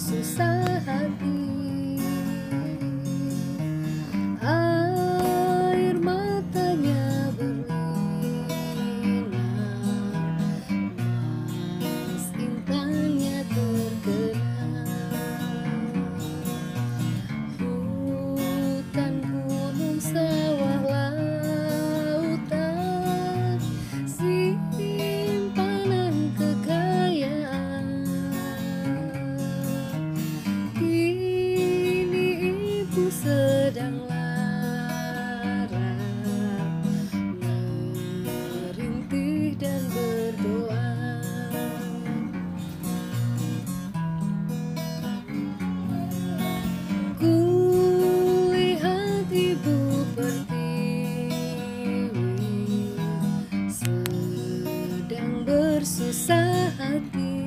sesaat bersusah hati.